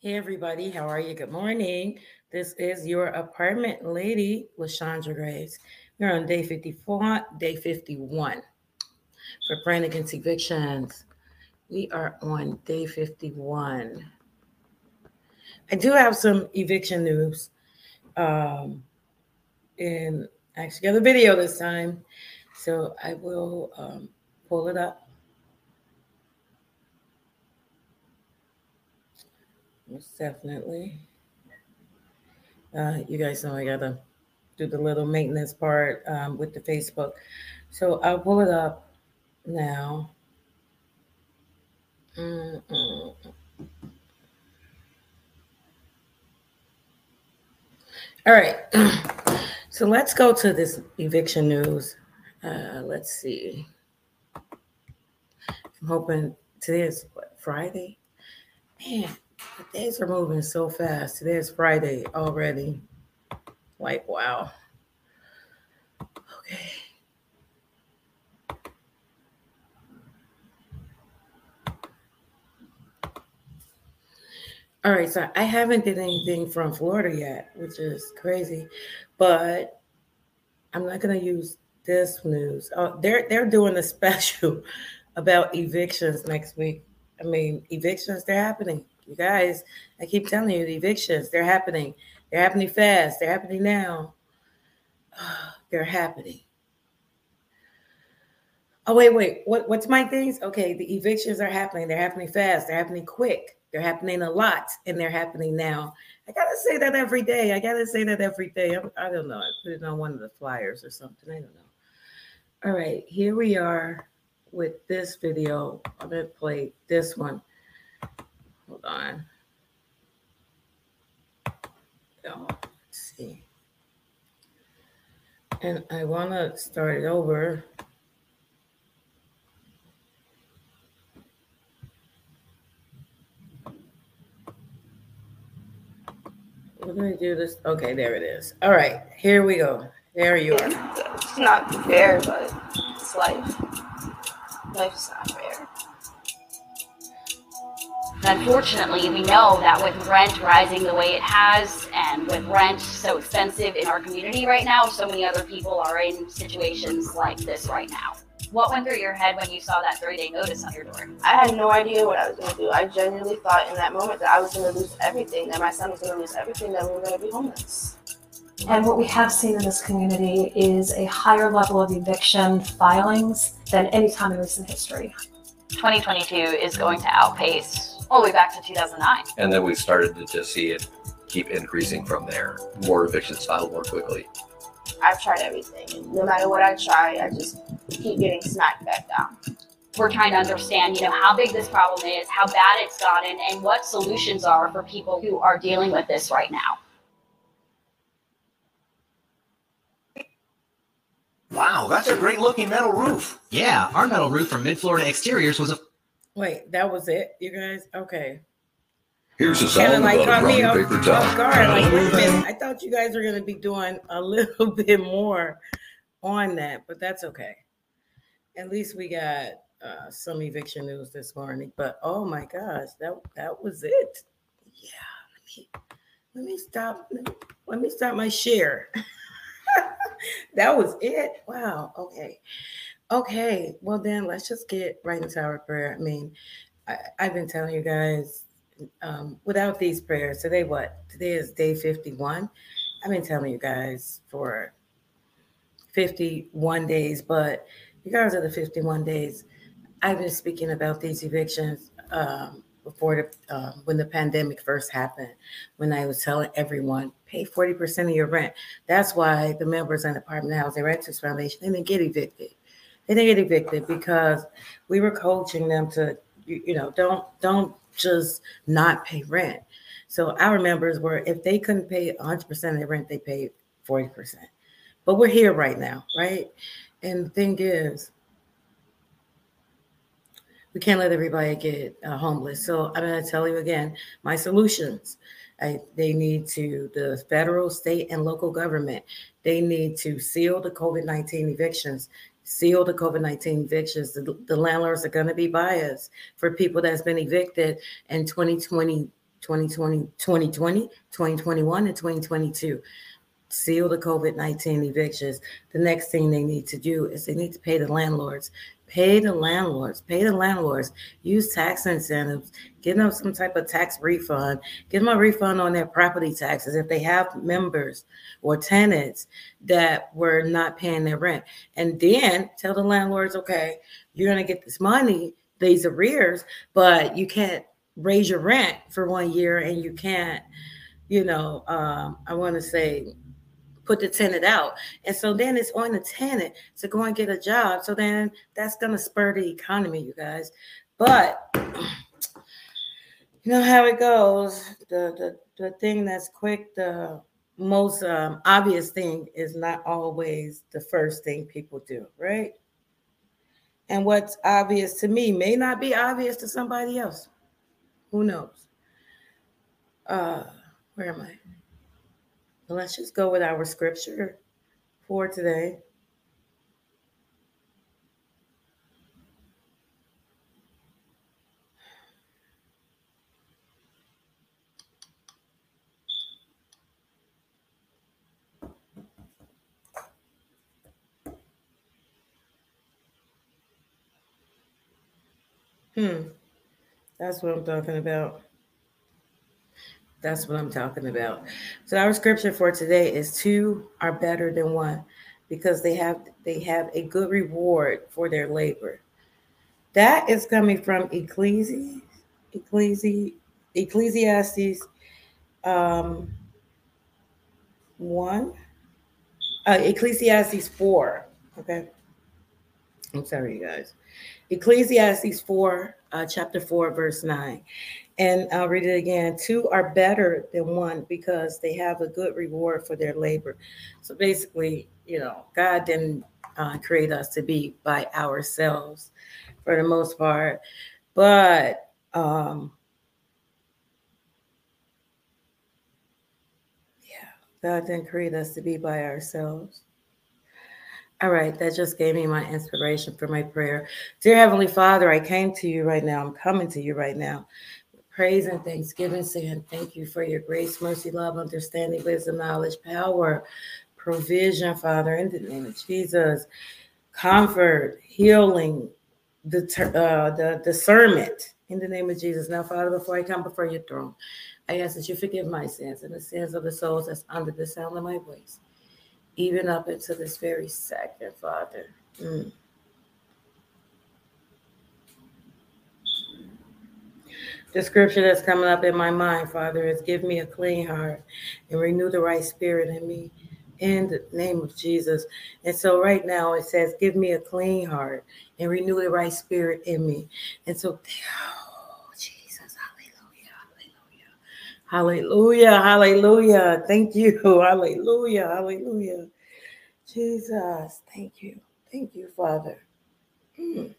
Hey, everybody. How are you? Good morning. This is your apartment lady, LaShondra Graves. We're on day 54, day 51 for praying against evictions. We are on day 51. I do have some eviction news. Um, and actually got a video this time. So I will um, pull it up. Most definitely. Uh, you guys know I gotta do the little maintenance part um, with the Facebook. So I'll pull it up now. Mm-mm. All right. So let's go to this eviction news. Uh, let's see. I'm hoping today is what, Friday. Man, the days are moving so fast. Today is Friday already. Like, wow. Okay. All right, so I haven't did anything from Florida yet, which is crazy, but I'm not gonna use this news. Oh, they're they're doing a special about evictions next week. I mean, evictions they're happening. You guys, I keep telling you, the evictions they're happening. They're happening fast. They're happening now. they're happening. Oh wait, wait. What what's my things? Okay, the evictions are happening. They're happening fast. They're happening quick. They're happening a lot, and they're happening now. I gotta say that every day. I gotta say that every day. I, I don't know. I put it on one of the flyers or something. I don't know. All right, here we are with this video. I'm gonna play this one. Hold on. Oh, let's see. And I want to start it over. We're going to do this. Okay, there it is. All right, here we go. There you are. It's not fair, but it's life. Life's not fair. Unfortunately, we know that with rent rising the way it has, and with rent so expensive in our community right now, so many other people are in situations like this right now. What went through your head when you saw that 30 day notice on your door? I had no idea what I was going to do. I genuinely thought in that moment that I was going to lose everything, that my son was going to lose everything, that we were going to be homeless. And what we have seen in this community is a higher level of eviction filings than any time in recent history. 2022 is going to outpace all the way back to 2009. And then we started to just see it keep increasing from there. More evictions filed more quickly. I've tried everything. No matter what I try, I just keep getting smacked back down. We're trying to understand, you know, how big this problem is, how bad it's gotten, and what solutions are for people who are dealing with this right now. Wow, that's a great looking metal roof. Yeah, our metal roof from Mid Florida Exteriors was a Wait, that was it, you guys? Okay. Here's a Kind of song like about a me brown off, paper off towel. guard. Like, wait a minute. I thought you guys were going to be doing a little bit more on that, but that's okay. At least we got uh, some eviction news this morning. But oh my gosh, that that was it. Yeah. Let me let me stop. Let me, let me stop my share. that was it. Wow. Okay. Okay. Well then, let's just get right into our prayer. I mean, I, I've been telling you guys um, without these prayers, today what? Today is day 51. I've been telling you guys for 51 days, but regardless of the 51 days, I've been speaking about these evictions um, before the uh, when the pandemic first happened. When I was telling everyone, pay 40% of your rent. That's why the members in the Apartment Housing Renters Foundation they didn't get evicted. They didn't get evicted because we were coaching them to, you, you know, don't don't just not pay rent. So our members were, if they couldn't pay 100% of their rent, they paid 40%. But we're here right now, right? And the thing is, we can't let everybody get uh, homeless. So I'm going to tell you again my solutions. I, they need to, the federal, state, and local government, they need to seal the COVID 19 evictions, seal the COVID 19 evictions. The, the landlords are going to be biased for people that's been evicted in 2020 2020, 2020, 2021, and 2022. Seal the COVID 19 evictions. The next thing they need to do is they need to pay the landlords. Pay the landlords. Pay the landlords. Use tax incentives. Give them some type of tax refund. Give them a refund on their property taxes if they have members or tenants that were not paying their rent. And then tell the landlords, okay, you're going to get this money, these arrears, but you can't raise your rent for one year and you can't, you know, um, I want to say, put the tenant out. And so then it's on the tenant to go and get a job. So then that's going to spur the economy, you guys. But you know how it goes. The the, the thing that's quick, the most um, obvious thing is not always the first thing people do, right? And what's obvious to me may not be obvious to somebody else. Who knows? Uh, where am I? Let's just go with our scripture for today. Hmm. That's what I'm talking about. That's what I'm talking about. So our scripture for today is two are better than one because they have they have a good reward for their labor. That is coming from Ecclesi, Ecclesi, Ecclesiastes um, one, uh, Ecclesiastes four. Okay, I'm sorry, you guys. Ecclesiastes 4, uh, chapter 4, verse 9. And I'll read it again. Two are better than one because they have a good reward for their labor. So basically, you know, God didn't uh, create us to be by ourselves for the most part. But um, yeah, God didn't create us to be by ourselves. All right, that just gave me my inspiration for my prayer. Dear Heavenly Father, I came to you right now. I'm coming to you right now. Praise and thanksgiving, saying thank you for your grace, mercy, love, understanding, wisdom, knowledge, power, provision, Father, in the name of Jesus. Comfort, healing, the, uh, the discernment, in the name of Jesus. Now, Father, before I come before your throne, I ask that you forgive my sins and the sins of the souls that's under the sound of my voice even up until this very second, Father. Mm. The scripture that's coming up in my mind, Father, is give me a clean heart and renew the right spirit in me in the name of Jesus. And so right now it says, give me a clean heart and renew the right spirit in me. And so, Jesus, hallelujah, hallelujah. Thank you, hallelujah, hallelujah. Jesus, thank you. Thank you, Father. Mm.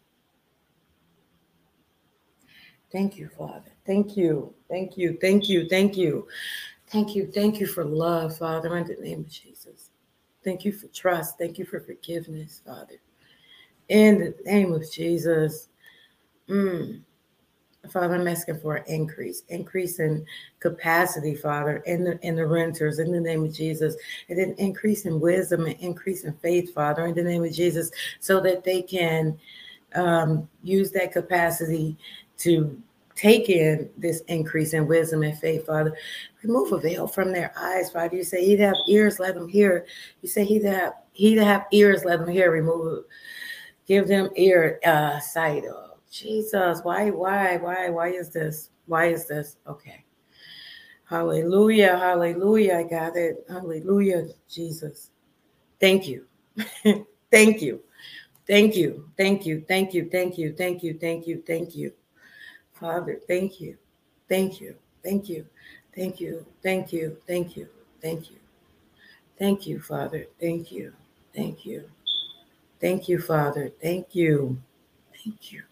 Thank you, Father. Thank you. Thank you. Thank you. Thank you. Thank you. Thank you for love, Father, in the name of Jesus. Thank you for trust. Thank you for forgiveness, Father. In the name of Jesus. Mm. Father, I'm asking for an increase, increase in capacity, Father, in the in the renters, in the name of Jesus, and then increase in wisdom and increase in faith, Father, in the name of Jesus, so that they can um, use that capacity to take in this increase in wisdom and faith, Father. Remove a veil from their eyes, Father. You say he that have ears, let them hear. You say he that have, he that have ears, let them hear. Remove, give them ear uh, sight. Oh, Jesus, why, why, why, why is this? Why is this? Okay. Hallelujah, hallelujah. I got it. Hallelujah, Jesus. Thank you. thank you. Thank you. Thank you. Thank you. Thank you. Thank you. Thank you. Thank you. Father, thank you. Thank you. Thank you. Thank you. Thank you. Thank you. Thank you. Thank you, Father. Thank you. Thank you. Thank you, Father. Thank you. Thank you.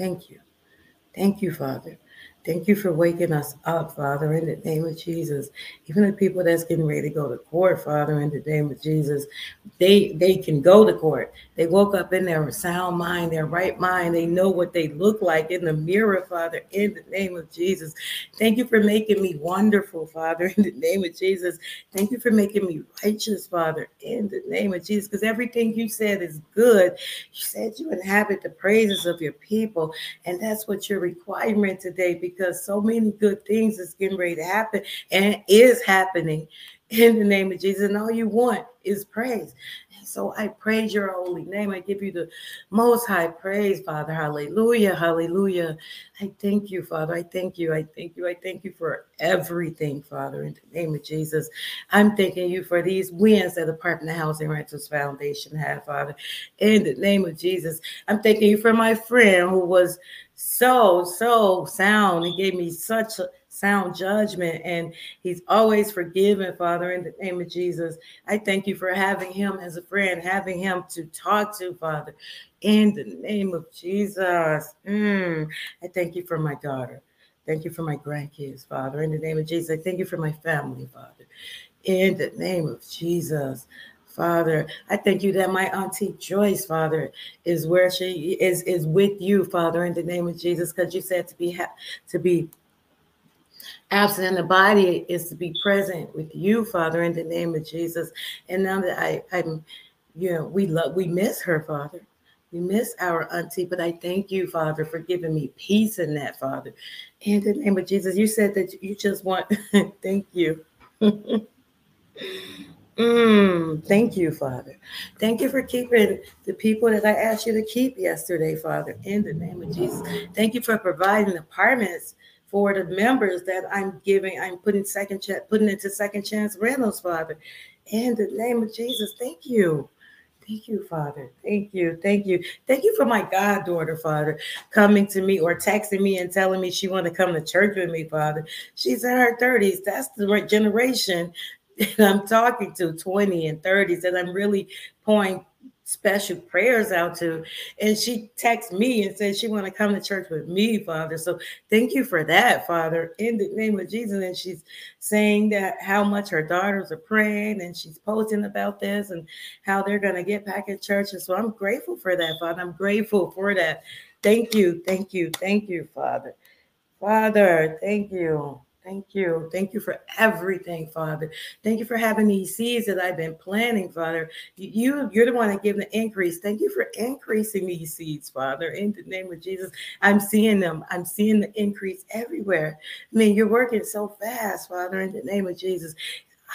Thank you. Thank you, Father. Thank you for waking us up, Father, in the name of Jesus. Even the people that's getting ready to go to court, Father, in the name of Jesus, they they can go to court. They woke up in their sound mind, their right mind. They know what they look like in the mirror, Father, in the name of Jesus. Thank you for making me wonderful, Father, in the name of Jesus. Thank you for making me righteous, Father, in the name of Jesus. Because everything you said is good. You said you inhabit the praises of your people, and that's what your requirement today. Because so many good things is getting ready to happen and is happening in the name of Jesus. And all you want is praise. And so I praise your holy name. I give you the most high praise, Father. Hallelujah. Hallelujah. I thank you, Father. I thank you. I thank you. I thank you for everything, Father, in the name of Jesus. I'm thanking you for these wins that the Department of Housing Rentals Foundation had, Father, in the name of Jesus. I'm thanking you for my friend who was so, so sound. He gave me such a sound judgment and he's always forgiven father in the name of jesus. I thank you for having him as a friend having him to talk to father in the name of jesus. Mm. i thank you for my daughter. Thank you for my grandkids father in the name of jesus. I thank you for my family father in the name of jesus Father, I thank you that my auntie Joyce, Father, is where she is is with you, Father, in the name of Jesus, because you said to be ha- to be absent in the body is to be present with you, Father, in the name of Jesus. And now that I, I'm, you know, we love, we miss her, Father. We miss our auntie, but I thank you, Father, for giving me peace in that, Father. In the name of Jesus, you said that you just want, thank you. Mm, thank you, Father. Thank you for keeping the people that I asked you to keep yesterday, Father, in the name of Jesus. Thank you for providing apartments for the members that I'm giving, I'm putting second chance, putting into second chance rentals, Father. In the name of Jesus, thank you. Thank you, Father. Thank you. Thank you. Thank you for my goddaughter, Father, coming to me or texting me and telling me she want to come to church with me, Father. She's in her 30s. That's the right generation that I'm talking to, 20 and 30s, that I'm really pouring special prayers out to. And she texted me and said she want to come to church with me, Father. So thank you for that, Father, in the name of Jesus. And she's saying that how much her daughters are praying and she's posting about this and how they're going to get back in church. And so I'm grateful for that, Father. I'm grateful for that. Thank you. Thank you. Thank you, Father. Father, thank you. Thank you. Thank you for everything, Father. Thank you for having these seeds that I've been planting, Father. You, you're the one that gave the increase. Thank you for increasing these seeds, Father. In the name of Jesus, I'm seeing them. I'm seeing the increase everywhere. I mean, you're working so fast, Father. In the name of Jesus.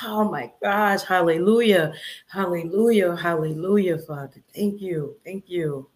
Oh my gosh. Hallelujah. Hallelujah. Hallelujah, Father. Thank you. Thank you.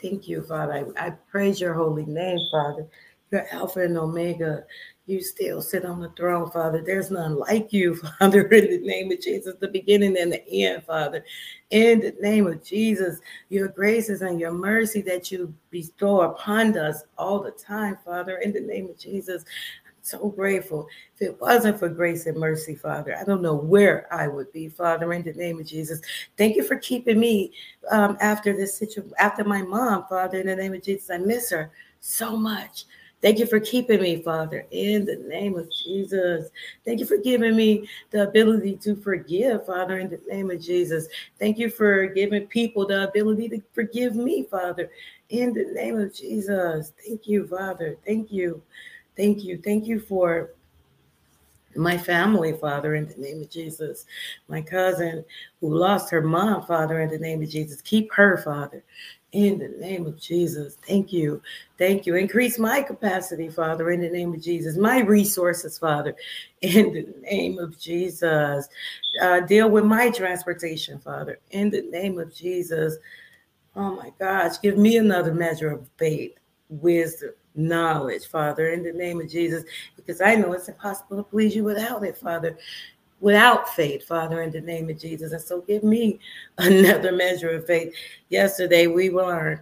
Thank you, Father. I, I praise your holy name, Father. You're Alpha and Omega you still sit on the throne, Father. There's none like you, Father, in the name of Jesus, the beginning and the end, Father. In the name of Jesus, your graces and your mercy that you bestow upon us all the time, Father, in the name of Jesus. I'm so grateful. If it wasn't for grace and mercy, Father, I don't know where I would be, Father, in the name of Jesus. Thank you for keeping me um, after this situation, after my mom, Father, in the name of Jesus. I miss her so much. Thank you for keeping me, Father, in the name of Jesus. Thank you for giving me the ability to forgive, Father, in the name of Jesus. Thank you for giving people the ability to forgive me, Father, in the name of Jesus. Thank you, Father. Thank you. Thank you. Thank you for my family, Father, in the name of Jesus. My cousin who lost her mom, Father, in the name of Jesus. Keep her, Father in the name of Jesus. Thank you. Thank you. Increase my capacity, Father, in the name of Jesus. My resources, Father, in the name of Jesus. Uh, deal with my transportation, Father, in the name of Jesus. Oh my gosh, give me another measure of faith, wisdom, knowledge, Father, in the name of Jesus, because I know it's impossible to please you without it, Father without faith, Father, in the name of Jesus. And so give me another measure of faith. Yesterday we learned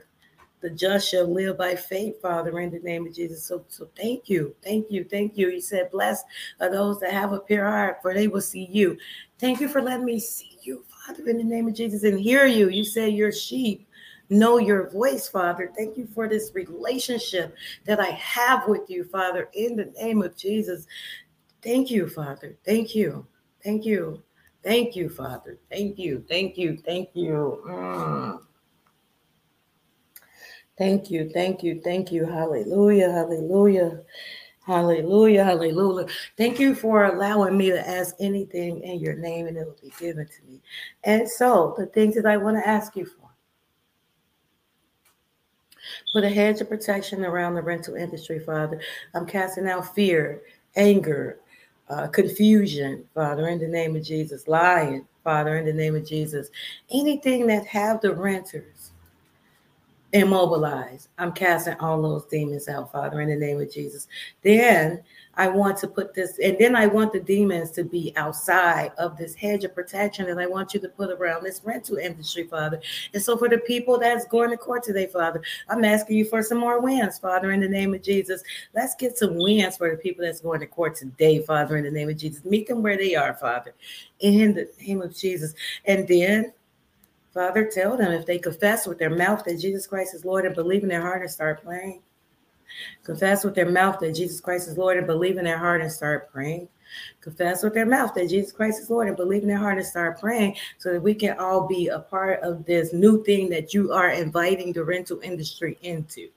the just shall live by faith, Father, in the name of Jesus. So, so thank you, thank you, thank you. You said, Blessed are those that have a pure heart, for they will see you. Thank you for letting me see you, Father, in the name of Jesus, and hear you. You say your sheep know your voice, Father. Thank you for this relationship that I have with you, Father, in the name of Jesus. Thank you, Father. Thank you. Thank you. Thank you, Father. Thank you. Thank you. Thank you. Mm. Thank you. Thank you. Thank you. Hallelujah. Hallelujah. Hallelujah. Hallelujah. Thank you for allowing me to ask anything in your name and it will be given to me. And so, the things that I want to ask you for put a hedge of protection around the rental industry, Father. I'm casting out fear, anger, uh, confusion, Father, in the name of Jesus, lying, Father, in the name of Jesus. Anything that have the renters immobilized. I'm casting all those demons out, Father, in the name of Jesus. Then I want to put this, and then I want the demons to be outside of this hedge of protection that I want you to put around this rental industry, Father. And so for the people that's going to court today, Father, I'm asking you for some more wins, Father, in the name of Jesus. Let's get some wins for the people that's going to court today, Father, in the name of Jesus. Meet them where they are, Father, in the name of Jesus. And then Father, tell them if they confess with their mouth that Jesus Christ is Lord and believe in their heart and start praying. Confess with their mouth that Jesus Christ is Lord and believe in their heart and start praying. Confess with their mouth that Jesus Christ is Lord and believe in their heart and start praying so that we can all be a part of this new thing that you are inviting the rental industry into.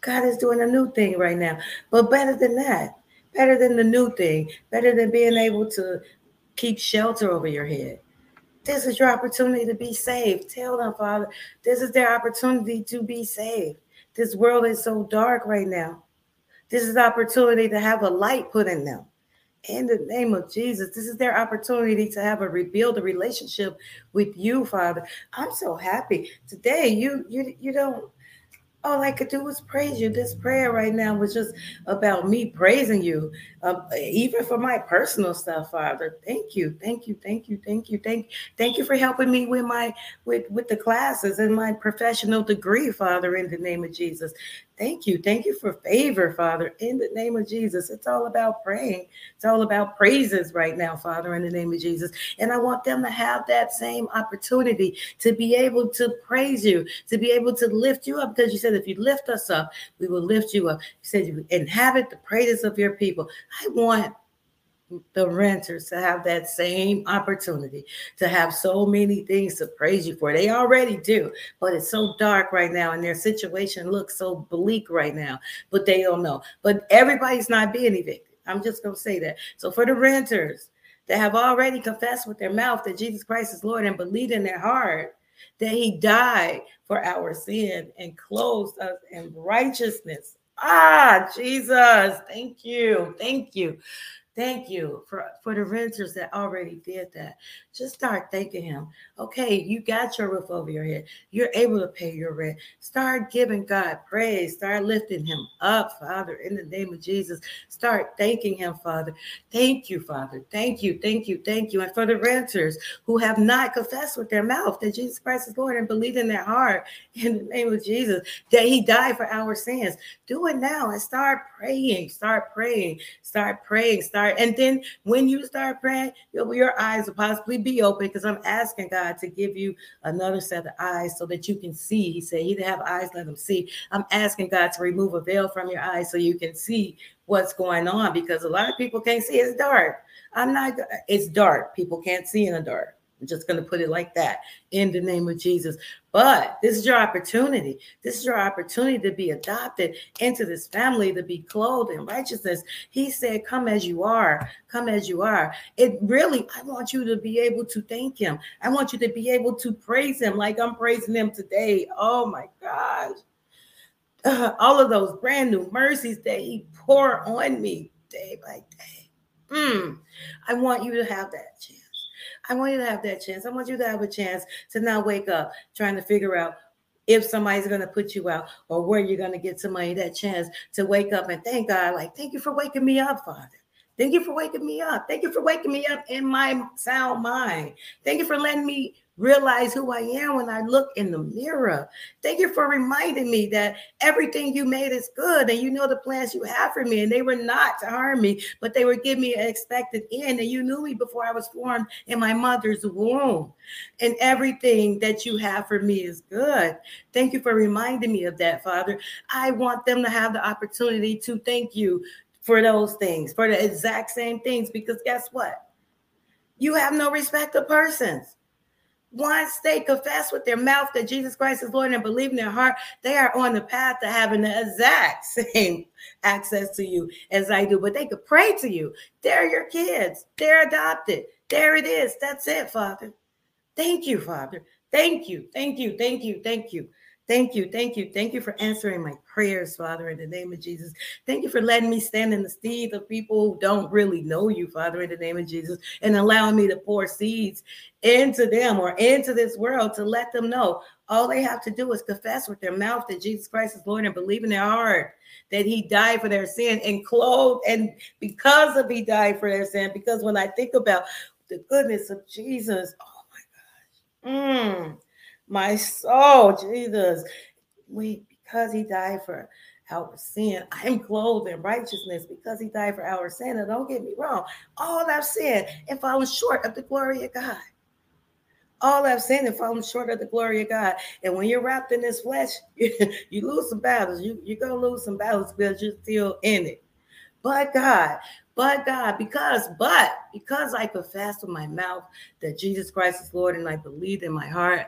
God is doing a new thing right now. But better than that, better than the new thing, better than being able to keep shelter over your head this is your opportunity to be saved. Tell them, Father, this is their opportunity to be saved. This world is so dark right now. This is the opportunity to have a light put in them. In the name of Jesus, this is their opportunity to have a rebuild a relationship with you, Father. I'm so happy today. You you you don't all I could do was praise you. This prayer right now was just about me praising you, um, even for my personal stuff, Father. Thank you, thank you, thank you, thank you, thank, thank you for helping me with my with with the classes and my professional degree, Father. In the name of Jesus, Thank you. Thank you for favor, Father, in the name of Jesus. It's all about praying. It's all about praises right now, Father, in the name of Jesus. And I want them to have that same opportunity to be able to praise you, to be able to lift you up, because you said if you lift us up, we will lift you up. You said you inhabit the praises of your people. I want the renters to have that same opportunity to have so many things to praise you for. They already do, but it's so dark right now and their situation looks so bleak right now, but they don't know. But everybody's not being evicted. I'm just going to say that. So for the renters that have already confessed with their mouth that Jesus Christ is Lord and believed in their heart that he died for our sin and clothed us in righteousness. Ah, Jesus, thank you. Thank you. Thank you for, for the renters that already did that. Just start thanking him. Okay, you got your roof over your head. You're able to pay your rent. Start giving God praise. Start lifting him up, Father, in the name of Jesus. Start thanking him, Father. Thank you, Father. Thank you, thank you, thank you. And for the renters who have not confessed with their mouth that Jesus Christ is Lord and believe in their heart in the name of Jesus that he died for our sins, do it now and start praying. Start praying. Start praying. Start start, and then when you start praying, your, your eyes will possibly be open because I'm asking God to give you another set of eyes so that you can see. He said, He have eyes, let them see. I'm asking God to remove a veil from your eyes so you can see what's going on because a lot of people can't see. It's dark. I'm not, it's dark. People can't see in the dark. I'm just going to put it like that in the name of Jesus. But this is your opportunity. This is your opportunity to be adopted into this family, to be clothed in righteousness. He said, Come as you are, come as you are. It really, I want you to be able to thank him. I want you to be able to praise him like I'm praising him today. Oh my gosh. Uh, all of those brand new mercies that he pour on me day by day. Mm, I want you to have that chance. I want you to have that chance. I want you to have a chance to not wake up trying to figure out if somebody's going to put you out or where you're going to get somebody that chance to wake up and thank God, like, thank you for waking me up, Father. Thank you for waking me up. Thank you for waking me up in my sound mind. Thank you for letting me realize who I am when I look in the mirror. Thank you for reminding me that everything you made is good and you know the plans you have for me. And they were not to harm me, but they were give me an expected end. And you knew me before I was formed in my mother's womb. And everything that you have for me is good. Thank you for reminding me of that, Father. I want them to have the opportunity to thank you for those things, for the exact same things, because guess what? You have no respect of persons. Once they confess with their mouth that Jesus Christ is Lord and believe in their heart, they are on the path to having the exact same access to you as I do. But they could pray to you. They're your kids, they're adopted. There it is. That's it, Father. Thank you, Father. Thank you. Thank you. Thank you. Thank you. Thank you. Thank you. Thank you for answering my prayers, Father, in the name of Jesus. Thank you for letting me stand in the steed of people who don't really know you, Father, in the name of Jesus, and allowing me to pour seeds into them or into this world to let them know all they have to do is confess with their mouth that Jesus Christ is Lord and believe in their heart that he died for their sin and clothed and because of he died for their sin because when I think about the goodness of Jesus, oh my gosh. Mm my soul, Jesus. We because he died for our sin, I'm clothed in righteousness because he died for our sin. And don't get me wrong, all I've sinned and fallen short of the glory of God. All I've sinned and fallen short of the glory of God. And when you're wrapped in this flesh, you, you lose some battles. You, you're going to lose some battles because you're still in it. But God, but God, because, but because I confess with my mouth that Jesus Christ is Lord and I believe in my heart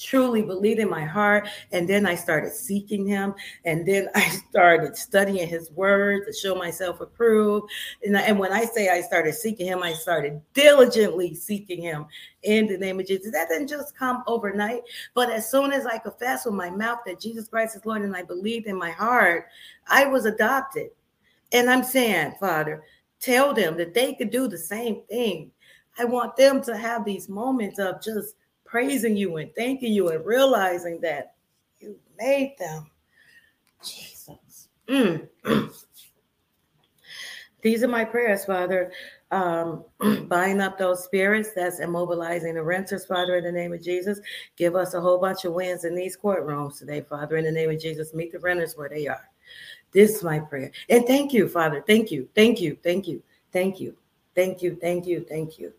truly believed in my heart. And then I started seeking him. And then I started studying his word to show myself approved. And, and when I say I started seeking him, I started diligently seeking him in the name of Jesus. That didn't just come overnight. But as soon as I confessed with my mouth that Jesus Christ is Lord and I believed in my heart, I was adopted. And I'm saying, Father, tell them that they could do the same thing. I want them to have these moments of just praising you and thanking you and realizing that you made them. Jesus. Mm. These are my prayers, Father. Um, bind up those spirits that's immobilizing the renters, Father, in the name of Jesus. Give us a whole bunch of wins in these courtrooms today, Father, in the name of Jesus. Meet the renters where they are. This is my prayer. And thank you, Father. Thank you. Thank you. Thank you. Thank you. Thank you. Thank you. Thank you. Thank you,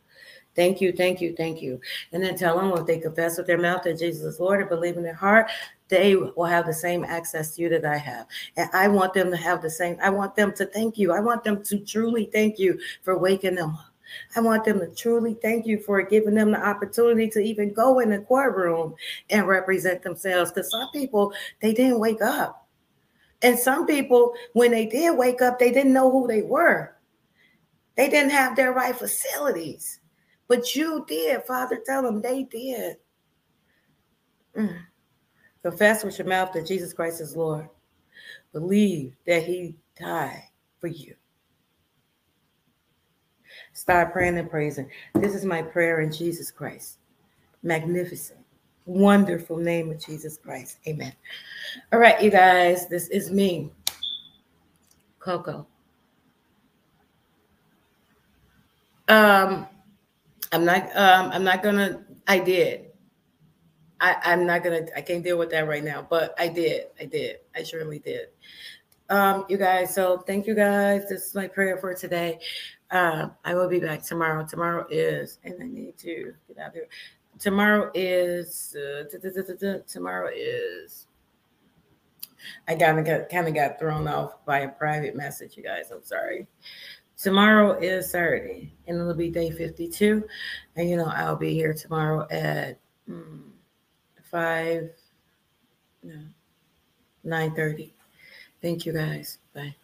thank you, thank you. Thank you. And then tell them if they confess with their mouth that Jesus is Lord and believe in their heart, they will have the same access to you that I have. And I want them to have the same, I want them to thank you. I want them to truly thank you for waking them up. I want them to truly thank you for giving them the opportunity to even go in the courtroom and represent themselves. Because some people, they didn't wake up. And some people, when they did wake up, they didn't know who they were. They didn't have their right facilities. But you did, Father. Tell them they did. Mm. Confess with your mouth that Jesus Christ is Lord. Believe that He died for you. Start praying and praising. This is my prayer in Jesus Christ. Magnificent, wonderful name of Jesus Christ. Amen. All right, you guys, this is me, Coco. Um, I'm not um I'm not gonna I did. I, I'm not gonna I can't deal with that right now, but I did. I did. I surely did. Um, you guys, so thank you guys. This is my prayer for today. Um, I will be back tomorrow. Tomorrow is, and I need to get out of here. Tomorrow is uh, tomorrow is I kind of got kind of got thrown off by a private message, you guys. I'm sorry. Tomorrow is Saturday, and it'll be day 52. And you know, I'll be here tomorrow at mm, 5, no, 9 30. Thank you guys. Bye.